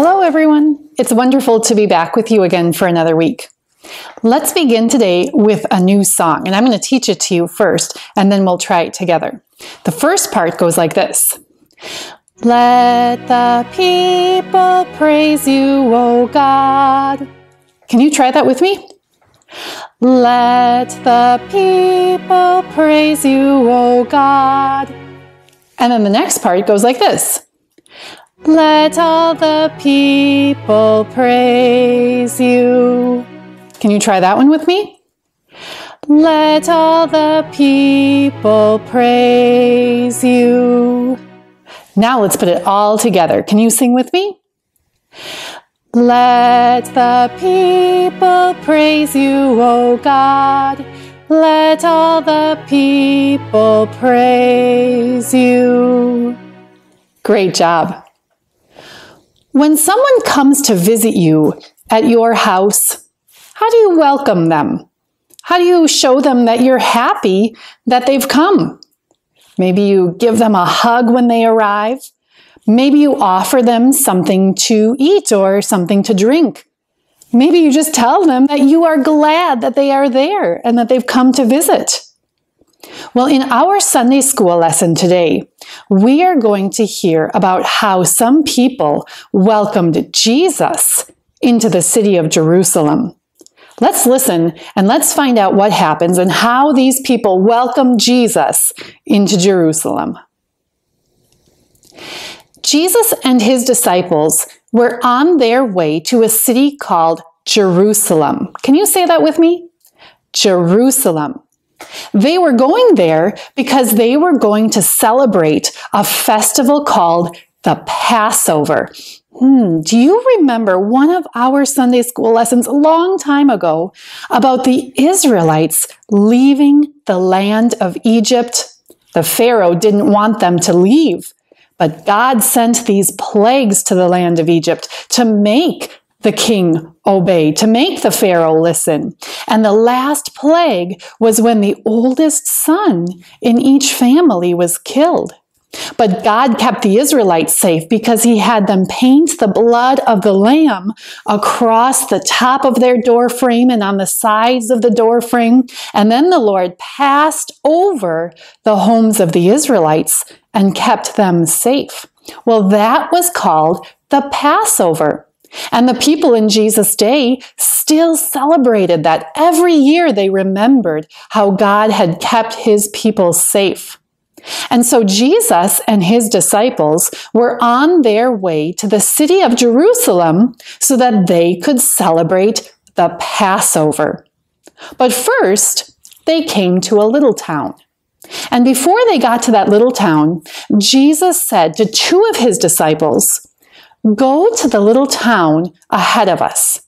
Hello, everyone. It's wonderful to be back with you again for another week. Let's begin today with a new song, and I'm going to teach it to you first, and then we'll try it together. The first part goes like this Let the people praise you, O God. Can you try that with me? Let the people praise you, O God. And then the next part goes like this Let all the people praise you. Can you try that one with me? Let all the people praise you. Now let's put it all together. Can you sing with me? Let the people praise you, O God. Let all the people praise you. Great job. When someone comes to visit you at your house, how do you welcome them? How do you show them that you're happy that they've come? Maybe you give them a hug when they arrive. Maybe you offer them something to eat or something to drink. Maybe you just tell them that you are glad that they are there and that they've come to visit. Well, in our Sunday school lesson today, we are going to hear about how some people welcomed Jesus into the city of Jerusalem. Let's listen and let's find out what happens and how these people welcome Jesus into Jerusalem. Jesus and his disciples were on their way to a city called Jerusalem. Can you say that with me? Jerusalem. They were going there because they were going to celebrate a festival called the Passover. Hmm, do you remember one of our Sunday school lessons a long time ago about the Israelites leaving the land of Egypt? The Pharaoh didn't want them to leave, but God sent these plagues to the land of Egypt to make the king obey, to make the Pharaoh listen. And the last plague was when the oldest son in each family was killed. But God kept the Israelites safe because he had them paint the blood of the lamb across the top of their door frame and on the sides of the door frame. And then the Lord passed over the homes of the Israelites and kept them safe. Well, that was called the Passover. And the people in Jesus' day still celebrated that. Every year they remembered how God had kept his people safe. And so Jesus and his disciples were on their way to the city of Jerusalem so that they could celebrate the Passover. But first, they came to a little town. And before they got to that little town, Jesus said to two of his disciples, Go to the little town ahead of us.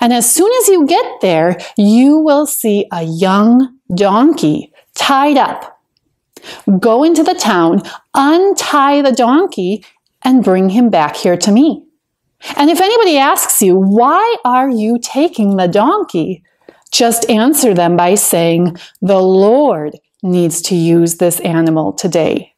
And as soon as you get there, you will see a young donkey tied up Go into the town, untie the donkey, and bring him back here to me. And if anybody asks you, why are you taking the donkey? Just answer them by saying, the Lord needs to use this animal today.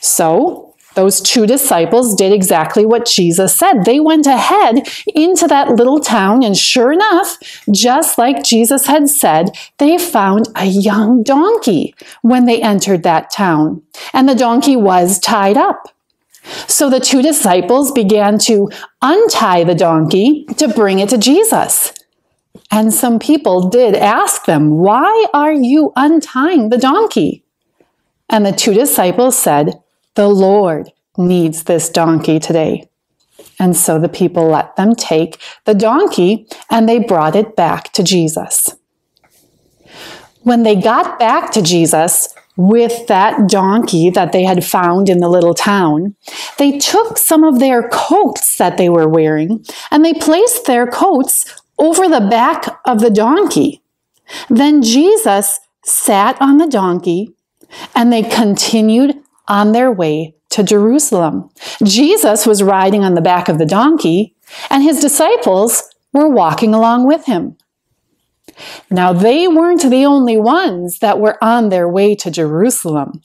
So, those two disciples did exactly what Jesus said. They went ahead into that little town, and sure enough, just like Jesus had said, they found a young donkey when they entered that town. And the donkey was tied up. So the two disciples began to untie the donkey to bring it to Jesus. And some people did ask them, Why are you untying the donkey? And the two disciples said, the Lord needs this donkey today. And so the people let them take the donkey and they brought it back to Jesus. When they got back to Jesus with that donkey that they had found in the little town, they took some of their coats that they were wearing and they placed their coats over the back of the donkey. Then Jesus sat on the donkey and they continued on their way to Jerusalem. Jesus was riding on the back of the donkey, and his disciples were walking along with him. Now, they weren't the only ones that were on their way to Jerusalem.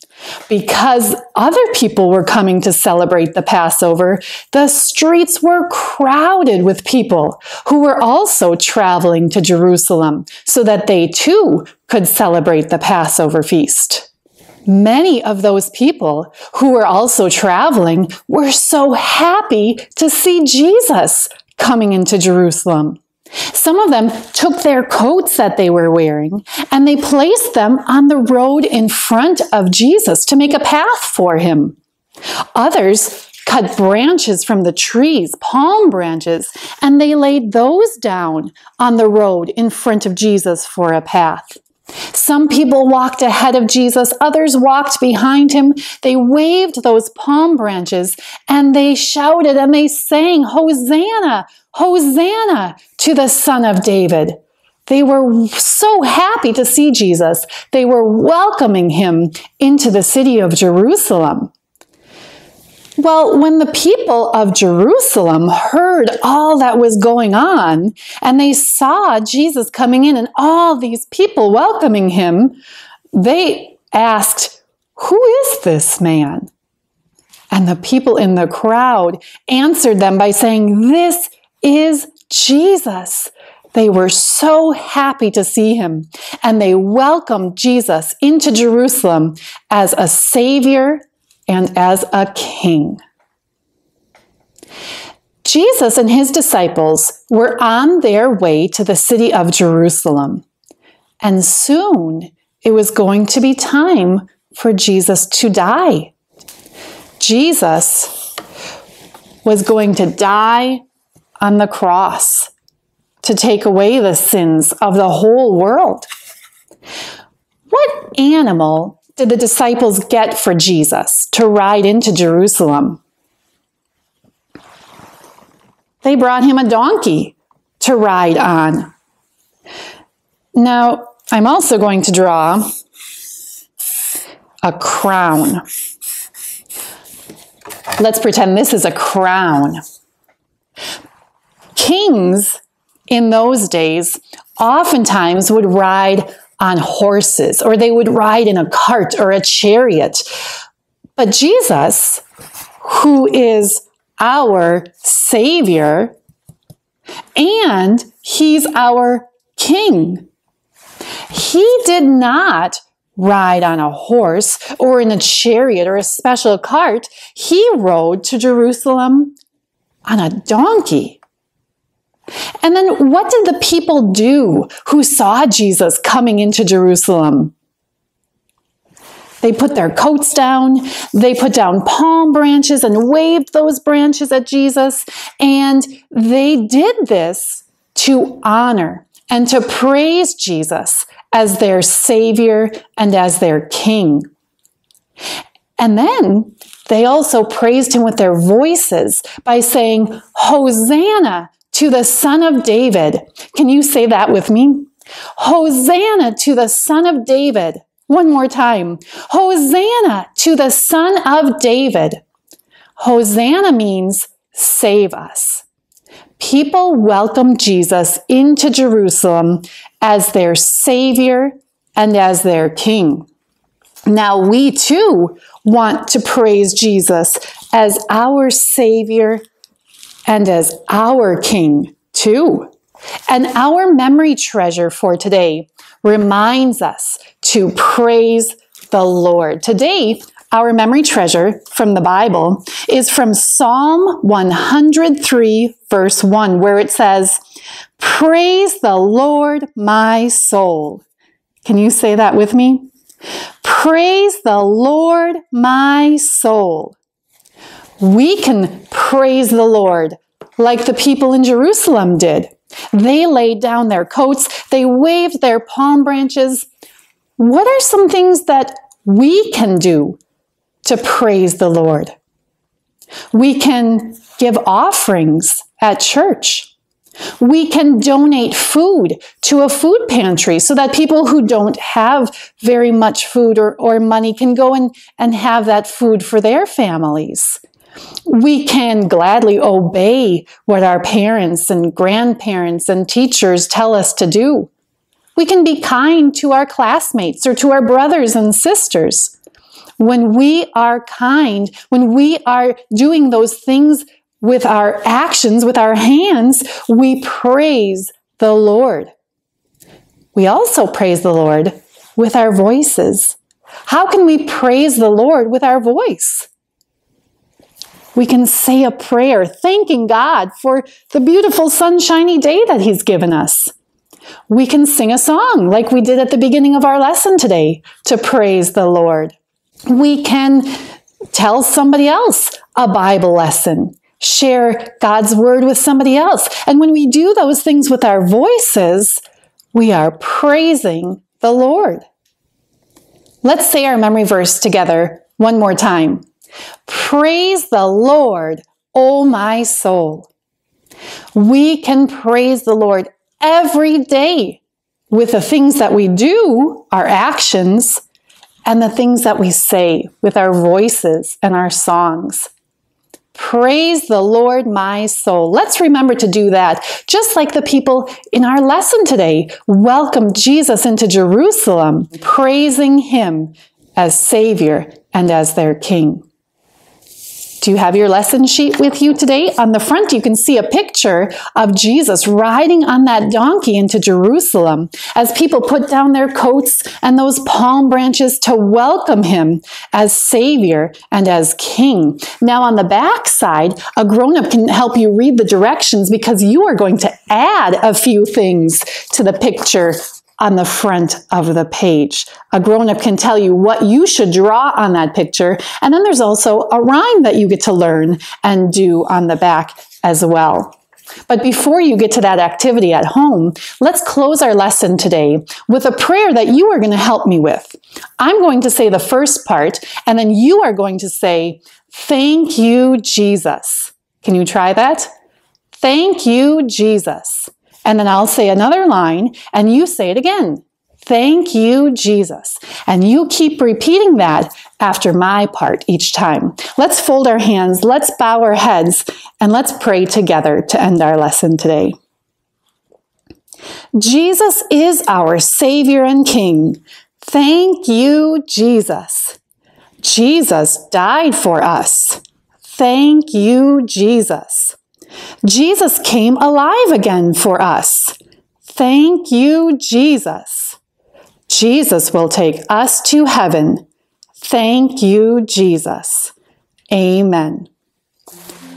Because other people were coming to celebrate the Passover, the streets were crowded with people who were also traveling to Jerusalem so that they too could celebrate the Passover feast. Many of those people who were also traveling were so happy to see Jesus coming into Jerusalem. Some of them took their coats that they were wearing and they placed them on the road in front of Jesus to make a path for him. Others cut branches from the trees, palm branches, and they laid those down on the road in front of Jesus for a path. Some people walked ahead of Jesus, others walked behind him. They waved those palm branches and they shouted and they sang, Hosanna, Hosanna to the Son of David. They were so happy to see Jesus. They were welcoming him into the city of Jerusalem. Well, when the people of Jerusalem heard all that was going on and they saw Jesus coming in and all these people welcoming him, they asked, Who is this man? And the people in the crowd answered them by saying, This is Jesus. They were so happy to see him, and they welcomed Jesus into Jerusalem as a Savior and as a King. Jesus and his disciples were on their way to the city of Jerusalem, and soon it was going to be time for Jesus to die. Jesus was going to die on the cross to take away the sins of the whole world. What animal did the disciples get for Jesus to ride into Jerusalem? They brought him a donkey to ride on. Now, I'm also going to draw a crown. Let's pretend this is a crown kings in those days oftentimes would ride on horses or they would ride in a cart or a chariot. But Jesus, who is our Savior, and He's our King, He did not ride on a horse or in a chariot or a special cart. He rode to Jerusalem on a donkey. And then what did the people do who saw Jesus coming into Jerusalem? They put their coats down, they put down palm branches and waved those branches at Jesus. And they did this to honor and to praise Jesus as their Savior and as their King. And then they also praised him with their voices by saying, Hosanna to the Son of David. Can you say that with me? Hosanna to the Son of David. One more time. Hosanna to the Son of David. Hosanna means save us. People welcome Jesus into Jerusalem as their Savior and as their King. Now we too want to praise Jesus as our Savior and as our King, too. And our memory treasure for today reminds us to praise the Lord. Today, our memory treasure from the Bible is from Psalm 103, verse 1, where it says, Praise the Lord, my soul. Can you say that with me? Praise the Lord, my soul we can praise the Lord like the people in Jerusalem did. They laid down their coats, they waved their palm branches. What are some things that we can do to praise the Lord? We can give offerings at church. We can donate food to a food pantry so that people who don't have very much food or, or money can go and, and have that food for their families we can gladly obey what our parents and grandparents and teachers tell us to do. We can be kind to our classmates or to our brothers and sisters. When we are kind, when we are doing those things with our actions, with our hands, we praise the Lord. We also praise the Lord with our voices. How can we praise the Lord with our voice? We can say a prayer thanking God for the beautiful sunshiny day that He's given us. We can sing a song like we did at the beginning of our lesson today to praise the Lord. We can tell somebody else a Bible lesson, share God's word with somebody else. And when we do those things with our voices, we are praising the Lord. Let's say our memory verse together one more time. Praise the Lord, O my soul. We can praise the Lord every day with the things that we do, our actions, and the things that we say with our voices and our songs. Praise the Lord, my soul. Let's remember to do that. Just like the people in our lesson today welcomed Jesus into Jerusalem, praising him as Savior and as their King. Do you have your lesson sheet with you today? On the front, you can see a picture of Jesus riding on that donkey into Jerusalem as people put down their coats and those palm branches to welcome him as Savior and as King. Now, on the back side, a grown up can help you read the directions because you are going to add a few things to the picture on the front of the page. A grown up can tell you what you should draw on that picture. And then there's also a rhyme that you get to learn and do on the back as well. But before you get to that activity at home, let's close our lesson today with a prayer that you are going to help me with. I'm going to say the first part, and then you are going to say, Thank you, Jesus. Can you try that? Thank you, Jesus. And then I'll say another line and you say it again. Thank you, Jesus. And you keep repeating that after my part each time. Let's fold our hands, let's bow our heads, and let's pray together to end our lesson today. Jesus is our Savior and King. Thank you, Jesus. Jesus died for us. Thank you, Jesus. Jesus came alive again for us. Thank you, Jesus. Jesus will take us to heaven. Thank you, Jesus. Amen.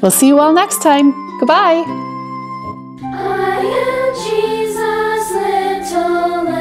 We'll see you all next time. Goodbye. I am Jesus, little.